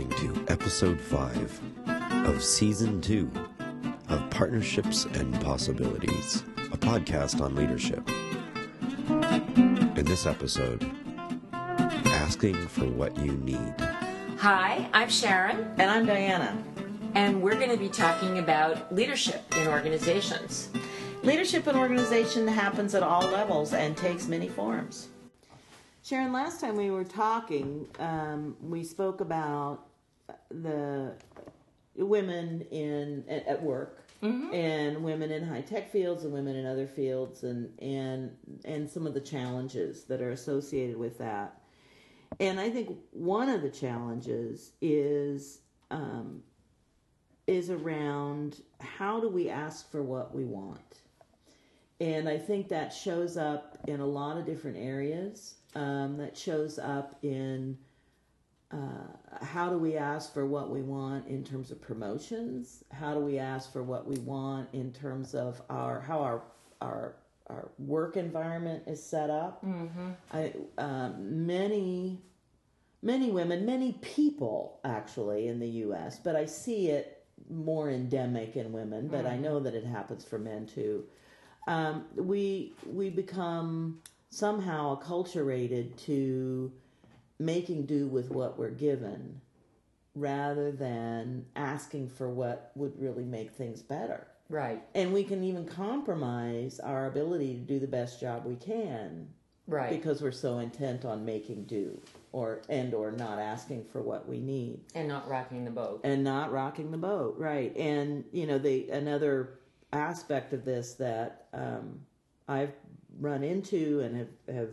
listening to episode 5 of season 2 of Partnerships and Possibilities, a podcast on leadership. In this episode, asking for what you need. Hi, I'm Sharon, And I'm Diana. and we're going to be talking about leadership in organizations. Leadership in organization happens at all levels and takes many forms. Sharon, last time we were talking, um, we spoke about the women in at at work and women in high tech fields and women in other fields and and and some of the challenges that are associated with that. And I think one of the challenges is um, is around how do we ask for what we want. And I think that shows up in a lot of different areas. Um, that shows up in uh, how do we ask for what we want in terms of promotions? How do we ask for what we want in terms of our how our our our work environment is set up? Mm-hmm. I, um, many many women, many people actually in the U.S., but I see it more endemic in women. But I know that it happens for men too. Um, we we become somehow acculturated to making do with what we're given, rather than asking for what would really make things better. Right, And we can even compromise our ability to do the best job we can right. because we're so intent on making do or and or not asking for what we need and not rocking the boat. and not rocking the boat right and you know the another aspect of this that um, i've run into and have, have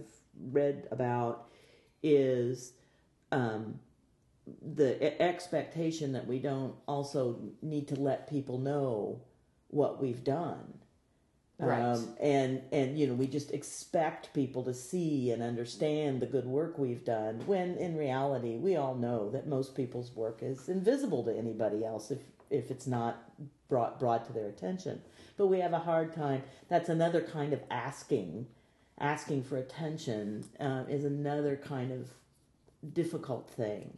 read about is um, the expectation that we don't also need to let people know what we've done Right. um, and and you know we just expect people to see and understand the good work we've done when in reality we all know that most people's work is invisible to anybody else if if it's not brought brought to their attention but we have a hard time that's another kind of asking asking for attention uh, is another kind of difficult thing.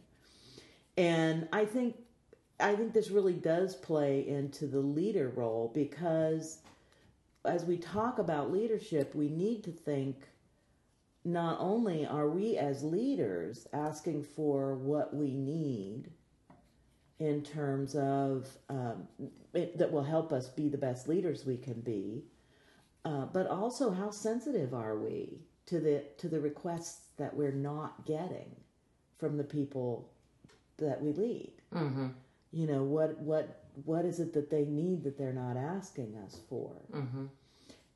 And i think i think this really does play into the leader role because as we talk about leadership, we need to think not only are we as leaders asking for what we need in terms of um, it, that will help us be the best leaders we can be, uh, but also how sensitive are we to the to the requests that we're not getting from the people that we lead. Mm-hmm. You know what what what is it that they need that they're not asking us for? Mm-hmm.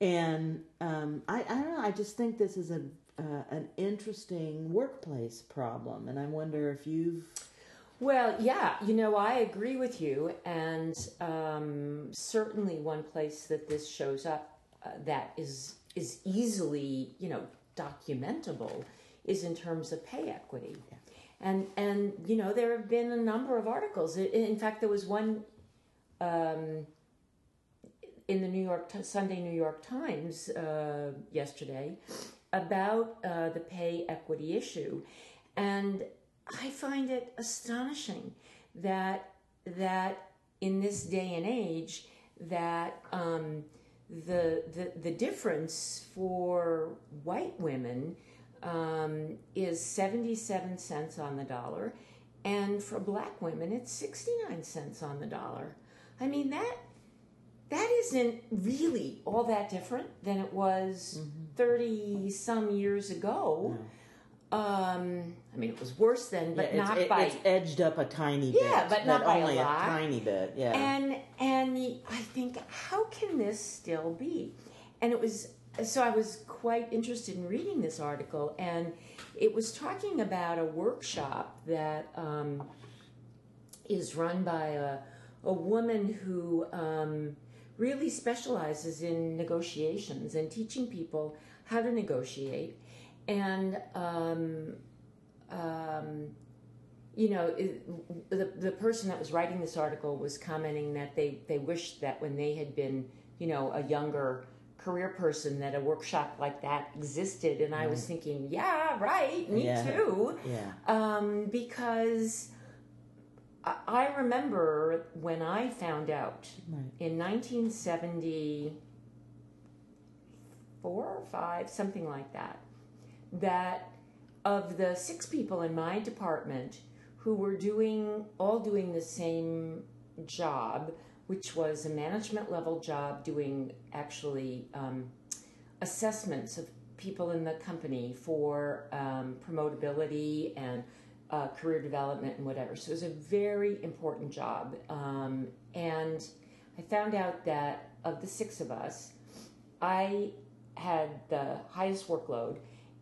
And um, I, I don't know. I just think this is a uh, an interesting workplace problem, and I wonder if you've Well, yeah, you know, I agree with you, and um, certainly one place that this shows up uh, that is is easily, you know, documentable is in terms of pay equity. And and you know, there have been a number of articles. In in fact, there was one um, in the New York Sunday New York Times uh, yesterday about uh, the pay equity issue, and I find it astonishing that that in this day and age that um, the, the the difference for white women um, is seventy seven cents on the dollar, and for black women it's sixty nine cents on the dollar. I mean that that isn't really all that different than it was 30 some years ago. Um, I mean, it was worse then, but Yeah, not it- by. it's edged up a tiny bit. Yeah, but not by a only lot. tiny bit. Yeah. And and I think, how can this still be? And it was so I was quite interested in reading this article, and it was talking about a workshop that um, is run by a a woman who um, really specializes in negotiations and teaching people how to negotiate. And um, um, you know, it, the the person that was writing this article was commenting that they they wished that when they had been, you know, a younger career person that a workshop like that existed and I was thinking, yeah, right, me Yeah. too. Yeah. Um, because I, I remember when I found out Right. in 1974 or 5, something like that, that of the six people in my department who were doing all doing the same job, which was a management level job doing actually um, assessments of people in the company for um, promotability and uh, career development and whatever. So it was a very important job. Um, and I found out that of the six of us, I had the highest workload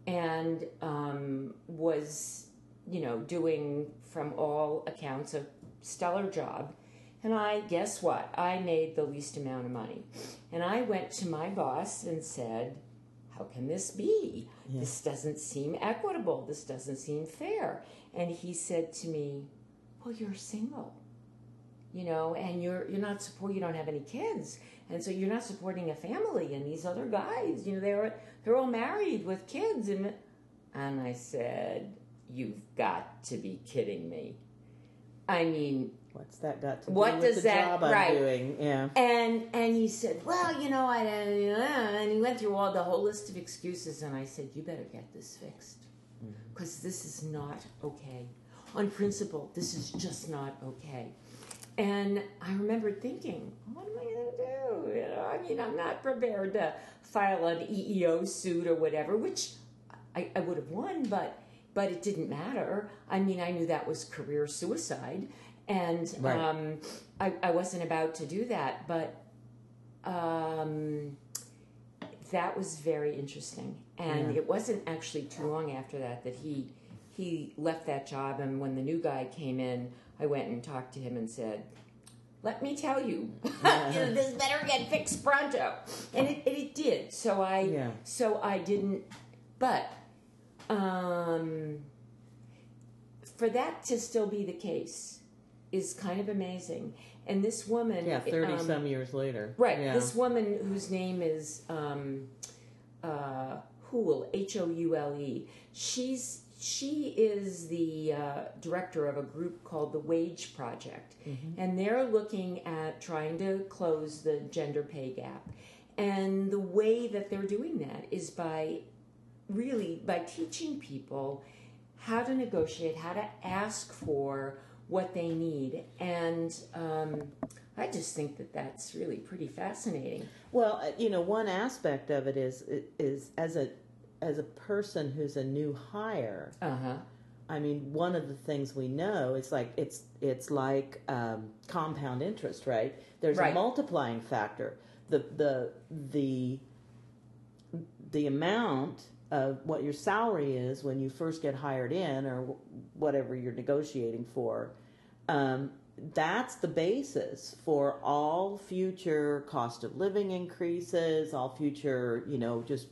and um, was, you know, doing from all accounts a stellar job. And I, guess what? I made the least amount of money. And I went to my boss and said, How can this be? This doesn't seem equitable. This doesn't seem fair. And he said to me, Well, you're single you know, and you're you're not support you don't have any kids, and so you're not supporting a family. And these other guys, you know, they're they're all married with kids, and and I said, "You've got to be kidding me." I mean, What's that got to do What with does the that- job I'm right. doing? Yeah. and and he said, "Well, you know, I," uh, and he went through all the whole list of excuses, and I said, "You better get this fixed, mm-hmm. because this is not okay. On principle, this is just not okay." And I remember thinking, what am I going to do? You know, I mean, I'm not prepared to file an EEO suit or whatever, which I, I would have won, but but it didn't matter. I mean, I knew that was career suicide, and Right. um, I, I wasn't about to do that. But um, that was very interesting, and Yeah. it wasn't actually too long after that that he he left that job. And when the new guy came in, I went and talked to him and said, "Let me tell you, know, this better get fixed pronto." And it, it, it did. So I Yeah. so I didn't. But um, for that to still be the case is kind of amazing. And this woman, Yeah, thirty um, some years later. Right. Yeah. This woman whose name is um, uh, Houle, H O U L E. She's she is the uh, director of a group called the Wage Project, and they're looking at trying to close the gender pay gap. And the way that they're doing that is by really by teaching people how to negotiate, how to ask for what they need, and um, I just think that that's really pretty fascinating. Well, uh, you know, one aspect of it is is as a as a person who's a new hire. Uh huh. I mean, one of the things we know is like it's it's like um, compound interest, right? There's Right. a multiplying factor. The the the the amount of what your salary is when you first get hired in, or whatever you're negotiating for, um, that's the basis for all future cost of living increases, all future, you know, just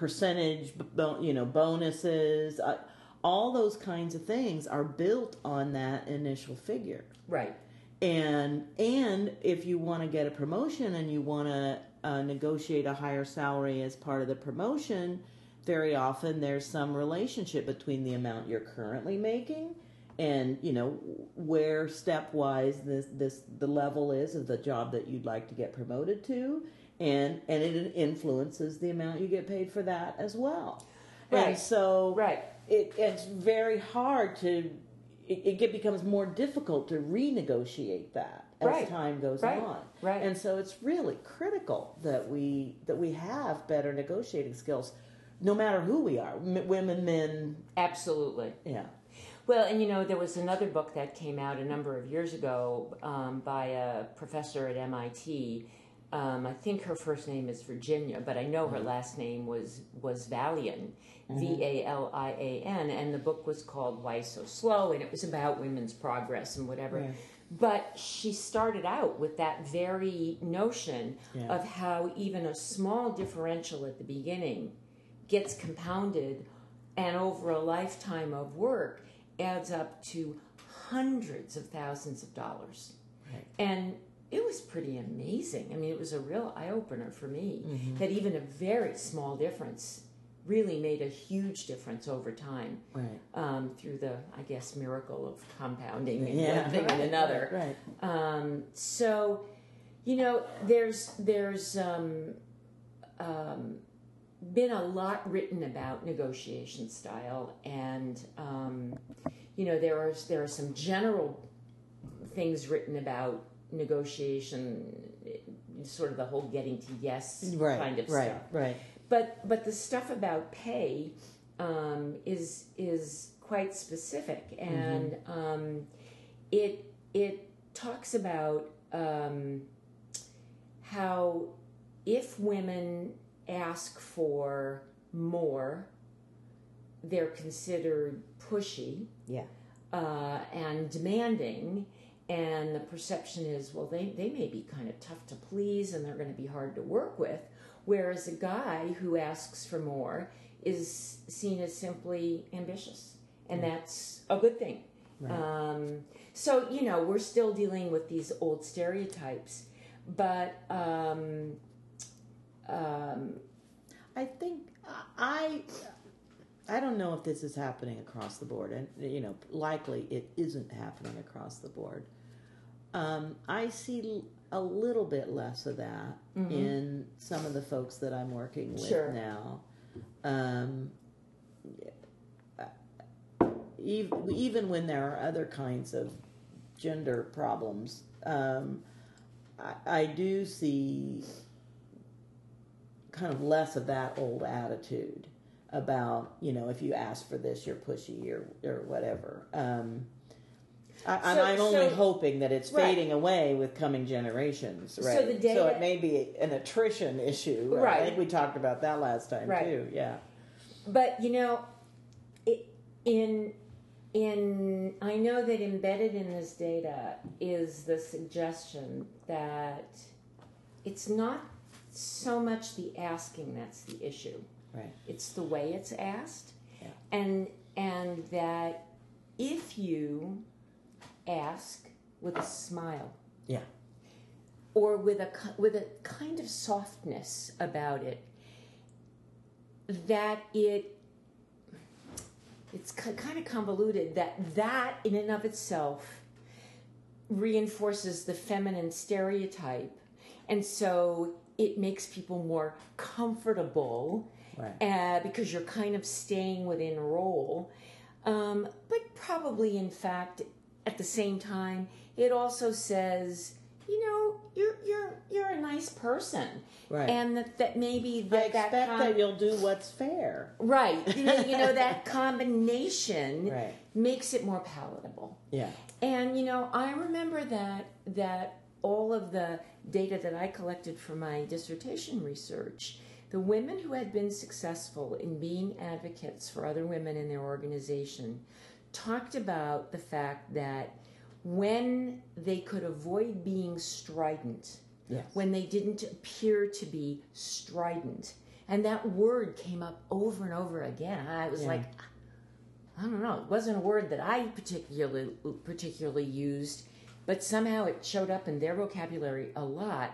percentage, you know, bonuses, uh, all those kinds of things are built on that initial figure. Right. And and if you want to get a promotion and you want to uh, negotiate a higher salary as part of the promotion, very often there's some relationship between the amount you're currently making and you know where stepwise this this the level is of the job that you'd like to get promoted to and and it influences the amount you get paid for that as well Right. and so Right. it, it's very hard to it, it becomes more difficult to renegotiate that as Right. time goes Right. on Right. and so it's really critical that we that we have better negotiating skills no matter who we are m- women men Absolutely. yeah Well, and you know, there was another book that came out a number of years ago um, by a professor at MIT. Um, I think her first name is Virginia, but I know her last name was was Valian, V A L I A N, and the book was called Why So Slow, and it was about women's progress and whatever. Yeah. But she started out with that very notion Yeah. of how even a small differential at the beginning gets compounded and over a lifetime of work adds up to hundreds of thousands of dollars. Right. And it was pretty amazing. I mean, it was a real eye opener for me Mm-hmm. that even a very small difference really made a huge difference over time Right. um, through the, I guess, miracle of compounding and Yeah. one thing right, and another. Right. right. Um, so, you know, there's there's um, um, been a lot written about negotiation style, and um, you know there are there are some general things written about negotiation, sort of the whole getting to yes Right. kind of right. stuff. Right. But but the stuff about pay um, is is quite specific, and um, it it talks about um, how if women ask for more, they're considered pushy Yeah. uh, and demanding. And the perception is, well, they, they may be kind of tough to please and they're going to be hard to work with. Whereas a guy who asks for more is seen as simply ambitious. And that's a good thing. Right. Um, so, you know, we're still dealing with these old stereotypes. But um, um, I think I I don't know if this is happening across the board, and you know, likely it isn't happening across the board. Um, I see a little bit less of that in some of the folks that I'm working with Sure. now. Um, even, even when there are other kinds of gender problems, um, I, I do see kind of less of that old attitude about you know if you ask for this you're pushy or or whatever. Um, I, and So- I'm only so- hoping that it's Right. fading away with coming generations, So the data- it may be an attrition issue, right? I think we talked about that last time Right. too. Yeah, But you know, it, in in I know that embedded in this data is the suggestion that it's not so much the asking that's the issue. right. It's the way it's asked, Yeah. and and that if you ask with a smile Yeah, or with a with a kind of softness about it that it it's kind of convoluted that that in and of itself reinforces the feminine stereotype and so it makes people more comfortable right. uh, because you're kind of staying within role. Um, but probably, in fact, at the same time, it also says, you know, you're you're you're a nice person, Right. and that, that maybe I that expect that, com- that you'll do what's fair. right, you know, you know that combination Right. makes it more palatable. Yeah. And you know, I remember that that all of the data that I collected for my dissertation research, the women who had been successful in being advocates for other women in their organization talked about the fact that when they could avoid being strident, Yes. when they didn't appear to be strident, and that word came up over and over again. I was Yeah. like, I don't know. It wasn't a word that I particularly particularly used, but somehow it showed up in their vocabulary a lot.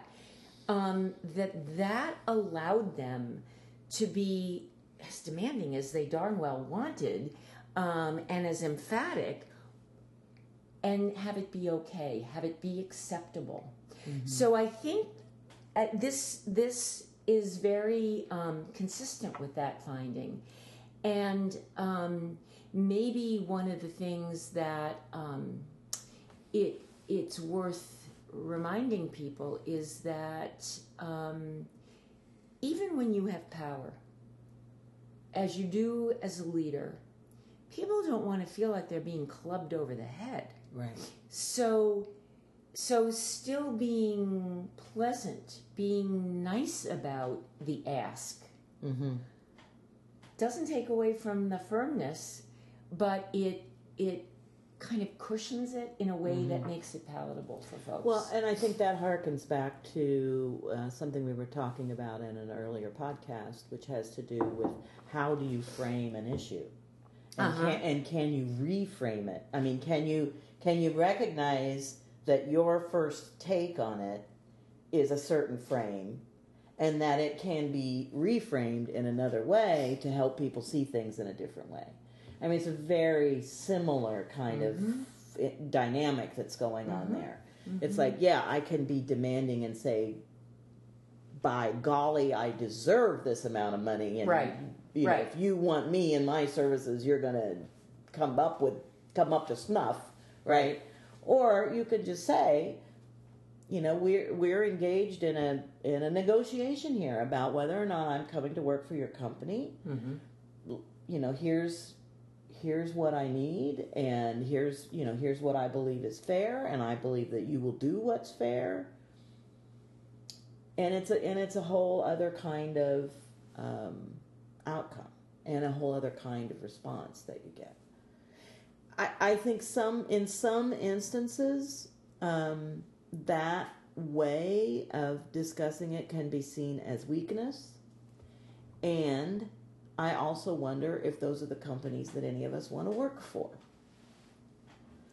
Um, that that allowed them to be as demanding as they darn well wanted, um, and as emphatic, and have it be okay, have it be acceptable. So I think uh, this this is very um, consistent with that finding, and um, maybe one of the things that um, it it's worth reminding people is that um, even when you have power, as you do as a leader, people don't want to feel like they're being clubbed over the head. Right. So, so still being pleasant, being nice about the ask, Mm-hmm. doesn't take away from the firmness, but it it kind of cushions it in a way that makes it palatable for folks. Well, and I think that harkens back to uh, something we were talking about in an earlier podcast, which has to do with how do you frame an issue, and, Uh-huh. can, and can you reframe it? I mean, can you can you recognize that your first take on it is a certain frame, and that it can be reframed in another way to help people see things in a different way. I mean, it's a very similar kind of mm-hmm. dynamic that's going on mm-hmm. there. It's mm-hmm. like, yeah, I can be demanding and say, by golly, I deserve this amount of money, and Right. You know, Right. if you want me and my services, you're gonna come up with come up to snuff, right? Or you could just say, you know, we're we're engaged in a in a negotiation here about whether or not I'm coming to work for your company. You know, here's here's what I need, and here's you know here's what I believe is fair, and I believe that you will do what's fair. And it's a and it's a whole other kind of um, outcome and a whole other kind of response that you get. I, I think some in some instances um, that way of discussing it can be seen as weakness, and I also wonder if those are the companies that any of us want to work for.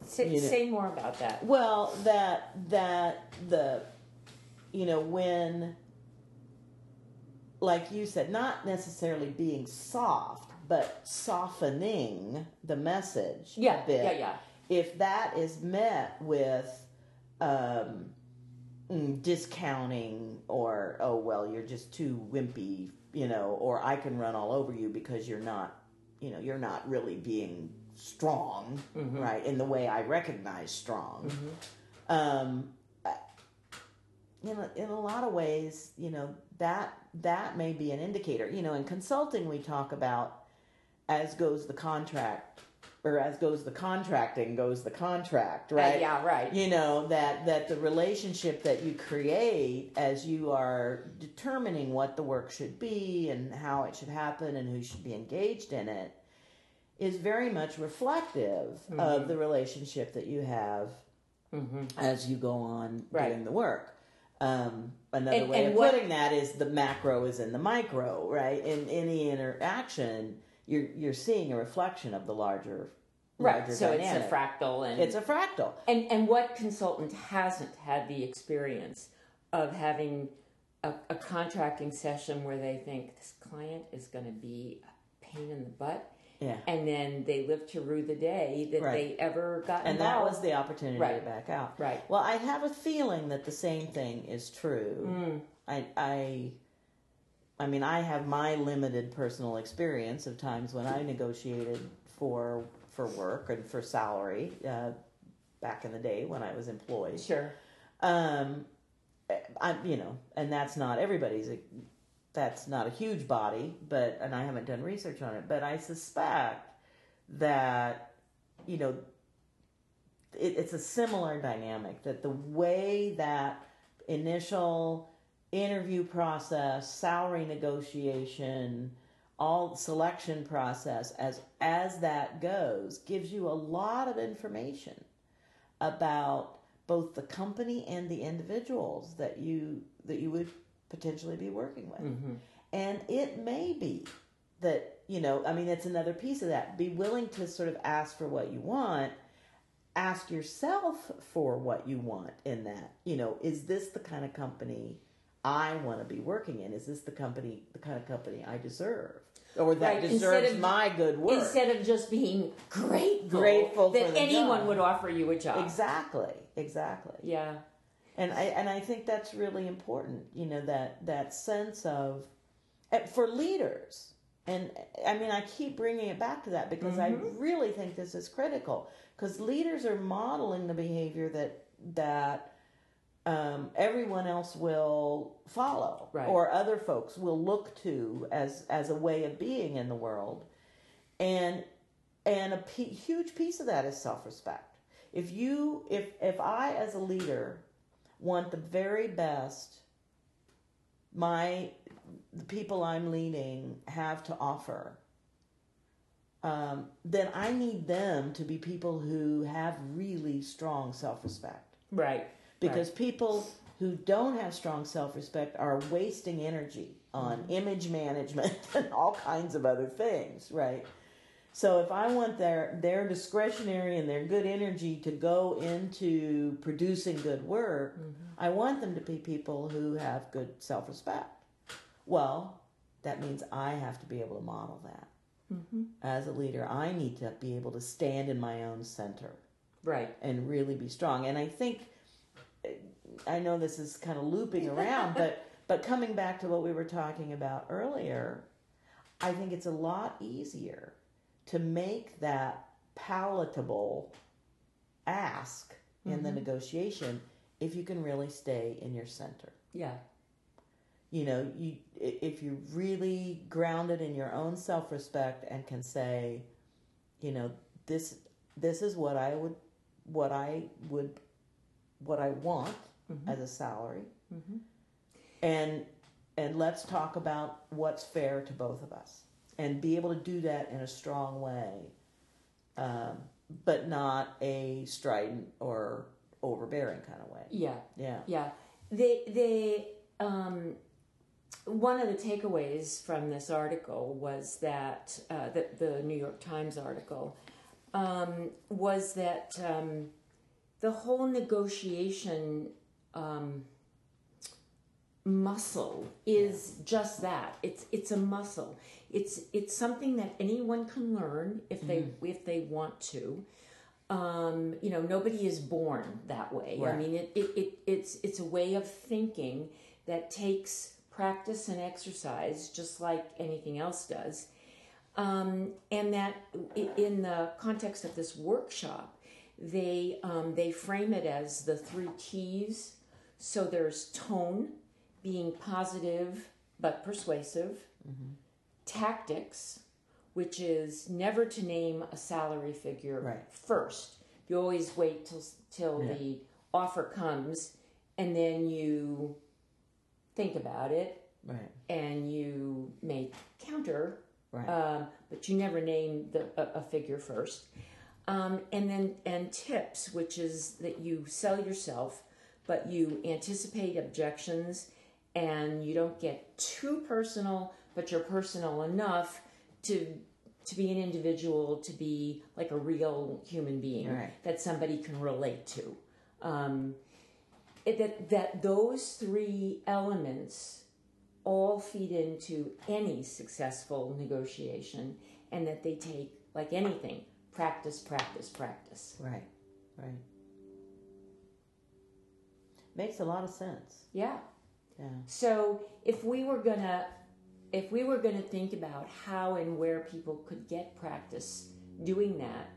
Say, You know- say more about that. Well, that that the you know when like you said, not necessarily being soft, but softening the message Yeah, a bit. yeah, yeah. If that is met with um, mm, discounting or oh well, you're just too wimpy, you know, or I can run all over you because you're not, you know, you're not really being strong, right? In the way I recognize strong. Um, I- you know, in a lot of ways, you know that that may be an indicator. You know, in consulting, we talk about as goes the contract, or as goes the contracting goes the contract, right? Uh, yeah, right. you know that that the relationship that you create as you are determining what the work should be and how it should happen and who should be engaged in it is very much reflective Mm-hmm. of the relationship that you have as you go on Right. doing the work um, another And- way and of what- putting that is the macro is in the micro right in any interaction you're you're seeing a reflection of the larger Right. larger So dynamic. it's a fractal, and it's a fractal and and what consultant hasn't had the experience of having a, a contracting session where they think this client is going to be a pain in the butt, yeah and then they live to rue the day that Right. they ever got out, and that was the opportunity Right. to back out. Right. Well, I have a feeling that the same thing is true. Mm. I, I, I mean, I have my limited personal experience of times when I negotiated for for work and for salary uh, back in the day when I was employed. sure. Um, I, you know, and that's not everybody's. That's not a huge body, but and I haven't done research on it, but I suspect that you know it, it's a similar dynamic that the way that initial interview process, salary negotiation, all selection process as as that goes gives you a lot of information about both the company and the individuals that you that you would potentially be working with. Mm-hmm. And it may be that, you know, I mean it's another piece of that. Be willing to sort of ask for what you want. Ask yourself for what you want in that. You know, is this the kind of company I want to be working in? Is this the company the kind of company I deserve? Or that Right, deserves of- my good work. Instead of just being grateful, Grateful that anyone job. would offer you a job. Exactly. Exactly. Yeah. And I and I think that's really important. You know that that sense of for leaders, and I mean I keep bringing it back to that because I really think this is critical because leaders are modeling the behavior that that um, everyone else will follow Right. or other folks will look to as as a way of being in the world, and and a p- huge piece of that is self-respect if you if if i as a leader want the very best my the people i'm leading have to offer. Um, then i need them to be people who have really strong self-respect. Right. because people who don't have strong self-respect are wasting energy on image management and all kinds of other things right so if i want their their discretionary and their good energy to go into producing good work mm-hmm. i want them to be people who have good self-respect Well, that means I have to be able to model that. Mm-hmm. As a leader, I need to be able to stand in my own center Right. and really be strong. And I think I know this is kind of looping around, but but coming back to what we were talking about earlier, I think it's a lot easier to make that palatable ask in the mm-hmm. negotiation if you can really stay in your center. Yeah. You know, you if you're really grounded in your own self-respect and can say, you know, this this is what I would what I would what I want mm-hmm. as a salary. Mm-hmm. And and let's talk about what's fair to both of us and be able to do that in a strong way. Um, but not a strident or overbearing kind of way. Yeah. Yeah. Yeah. They they um one of the takeaways from this article was that uh, the, the New York Times article um, was that um, the whole negotiation um, muscle is just that. It's it's a muscle. It's it's something that anyone can learn if they if they want to. Um, you know, nobody is born that way. I mean, it, it, it it's it's a way of thinking that takes practice and exercise, just like anything else does. Um, and that in the context of this workshop, they um, they frame it as the three T's. So there's tone, being positive but persuasive, tactics, which is never to name a salary figure Right. first. You always wait till till Yeah. the offer comes, and then you think about it, Right. and you may counter Right. um, but you never name the a, a figure first. Um, and then and tips, which is that you sell yourself, but you anticipate objections, and you don't get too personal, but you're personal enough to to be an individual, to be like a real human being Right. that somebody can relate to. Um, it, that that those three elements all feed into any successful negotiation and that they take like anything practice practice practice Right. Right. Makes a lot of sense. yeah Yeah. so if we were gonna if we were gonna think about how and where people could get practice doing that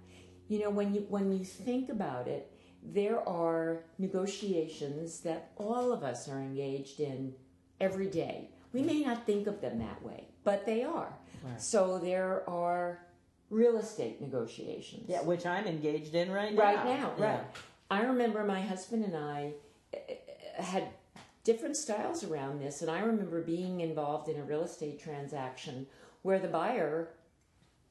you know when you when you think about it there are negotiations that all of us are engaged in every day we may not think of them that way but they are Right. so there are real estate negotiations Yeah, which I'm engaged in right now. right now Yeah. right i remember my husband and i eh, eh, had different styles around this. And i remember being involved in a real estate transaction where the buyer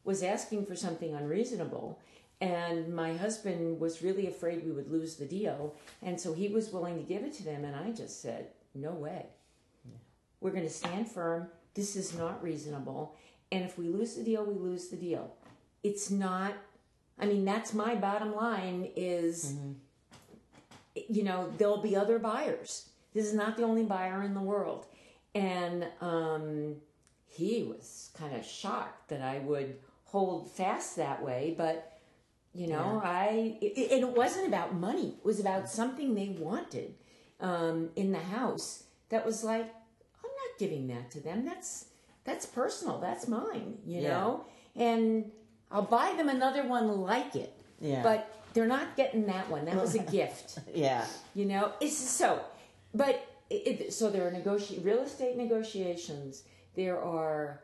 was asking for something unreasonable and my husband was really afraid we would lose the deal. And so he was willing to give it to them and i just said no way. We're going to stand firm. This is not reasonable. And if we lose the deal we lose the deal. It's not i mean that's my bottom line is mm-hmm. you know there'll be other buyers this is not the only buyer in the world. And um, he was kind of shocked that i would hold fast that way but you know i it, and it wasn't about money. It was about something they wanted um, in the house that was like i'm not giving that to them. That's that's personal. That's mine you Yeah. know? And i'll buy them another one like it. Yeah. but they're not getting that one. That was a gift. Yeah. you know? It's so but it, so there are negoti- real estate negotiations there are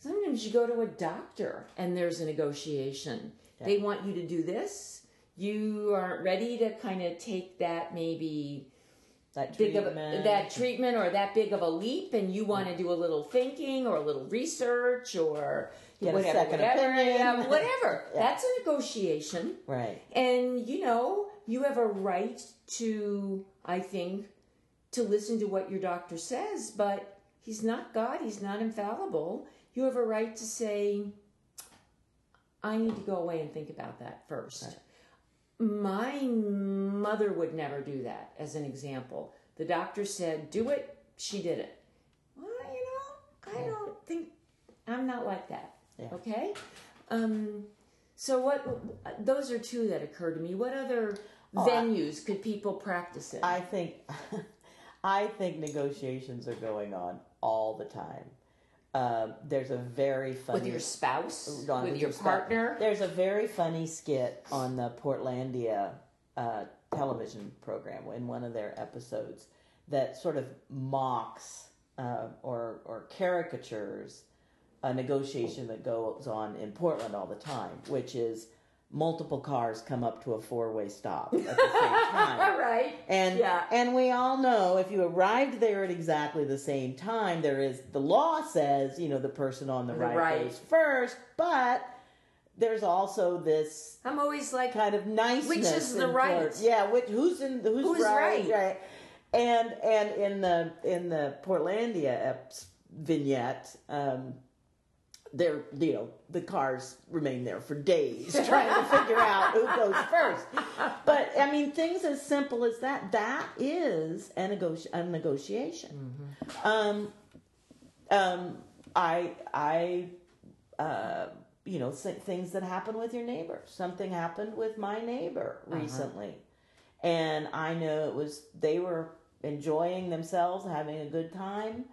sometimes you go to a doctor and there's a negotiation they want you to do this you aren't ready to kind of take that maybe That big treatment. of a, that treatment or that big of a leap and you want to do a little thinking or a little research or Get a whatever second whatever opinion. yeah, whatever Yeah. that's a negotiation Right. and you know, you have a right to, I think, to listen to what your doctor says, but he's not God, he's not infallible. You have a right to say, I need to go away and think about that first. My mother would never do that, as an example. The doctor said, do it, she did it. Well, you know, I don't think I'm not like that. Yeah. Okay. Um, so what? Those are two that occur to me. What other Oh, I- venues could people practice it? I think, I think negotiations are going on all the time. Um, there's a very funny with your spouse, on with your spouse. partner. There's a very funny skit on the Portlandia uh, television program in one of their episodes that sort of mocks uh, or or caricatures a negotiation that goes on in Portland all the time, which is multiple cars come up to a four way stop at the same time. All right. And Yeah. and we all know if you arrived there at exactly the same time, there is the law says you know the person on the, The right, right. goes first, but there's also this I'm always like, kind of niceness. Which is the right? Yeah, which who's in who's, Who's right, right? And and in the in the Portlandia vignette. Um, there, you know, the cars remain there for days trying to figure out who goes first. But I mean, things as simple as that. That is a, negoti- a negotiation. Um, um, I, I, uh, you know, things that happen with your neighbor. Something happened with my neighbor recently, and I know it was they were enjoying themselves, having a good time,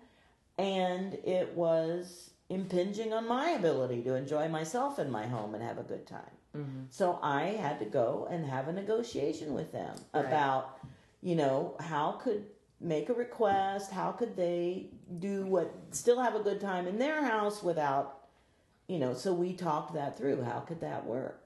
and it was impinging on my ability to enjoy myself in my home and have a good time. Mm-hmm. So I had to go and have a negotiation with them Right. about, you know, how could make a request, how could they do what still have a good time in their house without, you know, so we talked that through. How could that work?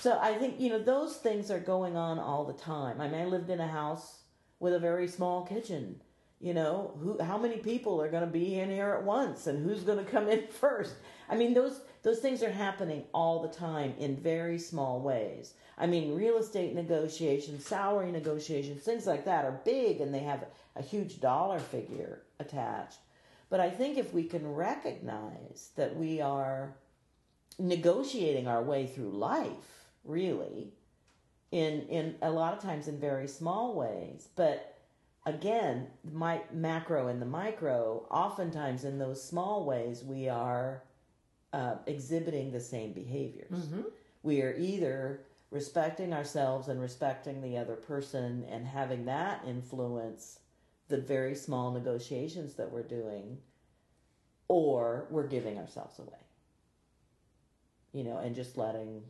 So I think, you know, those things are going on all the time. I mean, I lived in a house with a very small kitchen. You know, who how many people are going to be in here at once and who's going to come in first? I mean, those those things are happening all the time in very small ways. I mean, real estate negotiations, salary negotiations, things like that are big and they have a huge dollar figure attached. But I think if we can recognize that we are negotiating our way through life, really, in in a lot of times in very small ways, but again, my macro and the micro, oftentimes in those small ways, we are uh, exhibiting the same behaviors. We are either respecting ourselves and respecting the other person and having that influence the very small negotiations that we're doing, or we're giving ourselves away. You know, and just letting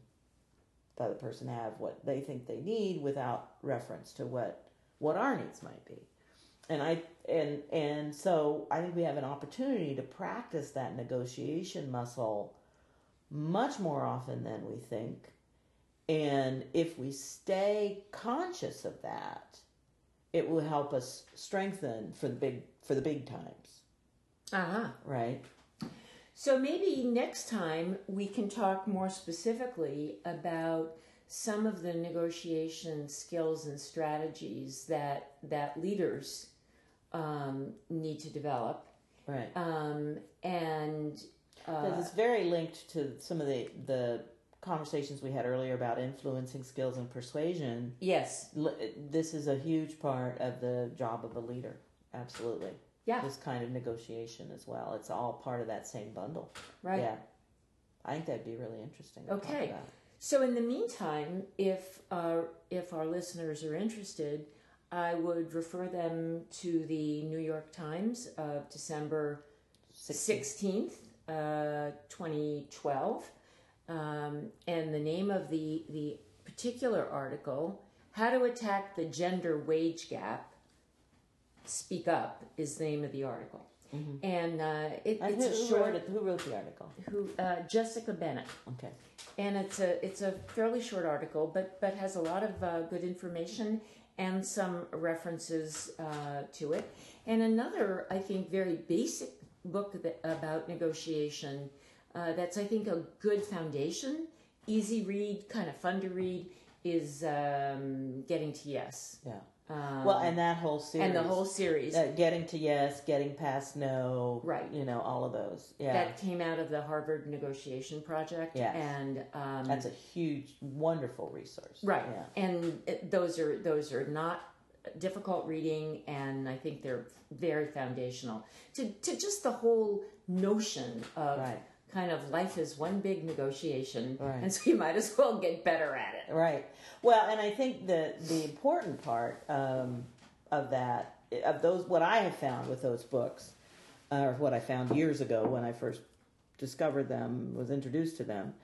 the other person have what they think they need without reference to what what our needs might be. And I and and so I think we have an opportunity to practice that negotiation muscle much more often than we think. And if we stay conscious of that, it will help us strengthen for the big for the big times, uh-huh. right? So maybe next time we can talk more specifically about some of the negotiation skills and strategies that that leaders um, need to develop, Right. um, and uh, Because it's very linked to some of the the conversations we had earlier about influencing skills and persuasion. yes, This is a huge part of the job of a leader. Absolutely. yeah, This kind of negotiation as well. It's all part of that same bundle. right. Yeah. I think that'd be really interesting. To talk Okay. So in the meantime, if uh, if our listeners are interested, I would refer them to the New York Times of December sixteenth, uh, twenty twelve, um, and the name of the the particular article, "How to Attack the Gender Wage Gap." Speak up is the name of the article, and uh, it, And it's who, a who short. wrote it? Who wrote the article? Who uh, Jessica Bennett Okay. And it's a it's a fairly short article, but but has a lot of uh, good information and some references uh, to it. And another, I think, very basic book that, about negotiation. Uh, that's I think a good foundation, easy read, kind of fun to read. Is um, getting to yes. Yeah. Um, Well, and that whole series. and the whole series uh, getting to yes, getting past no. Right. You know, all of those. Yeah. that came out of the Harvard Negotiation Project. Yes. and um, That's a huge, wonderful resource. Right, Yeah. and it, those are those are not difficult reading, and I think they're very foundational to to just the whole notion of Right. Kind of life is one big negotiation, Right. and so you might as well get better at it. Right. Well, and I think the the important part um, of that of those what I have found with those books, or what I found years ago when I first discovered them, was introduced to them,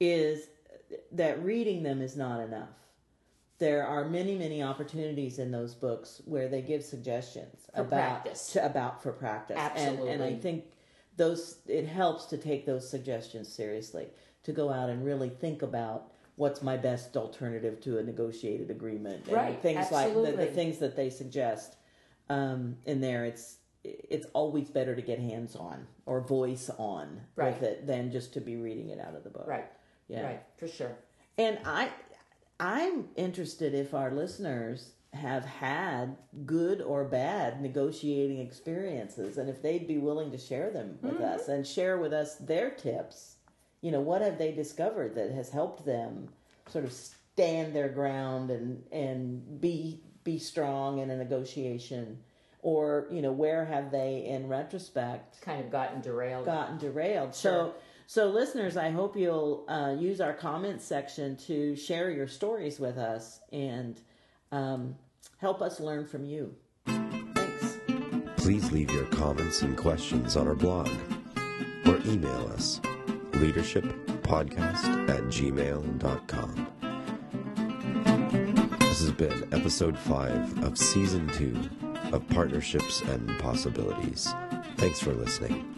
is that reading them is not enough. There are many, many opportunities in those books where they give suggestions For about practice. to, about for practice, and, and I think those it helps to take those suggestions seriously to go out and really think about what's my best alternative to a negotiated agreement and Right, things like the, the things that they suggest um, in there it's it's always better to get hands on or voice on Right. with it than just to be reading it out of the book Right. yeah Right. For sure. and I, I'm interested if our listeners have had good or bad negotiating experiences, and if they'd be willing to share them with us and share with us their tips. You know, what have they discovered that has helped them sort of stand their ground and and be be strong in a negotiation, or you know, where have they, in retrospect, Kind of gotten derailed. gotten derailed. Sure. So, so listeners, I hope you'll uh, use our comments section to share your stories with us and um, help us learn from you. Thanks. Please leave your comments and questions on our blog or email us leadershippodcast at gmail.com. This has been episode 5 of season 2 of Partnerships and Possibilities. Thanks for listening.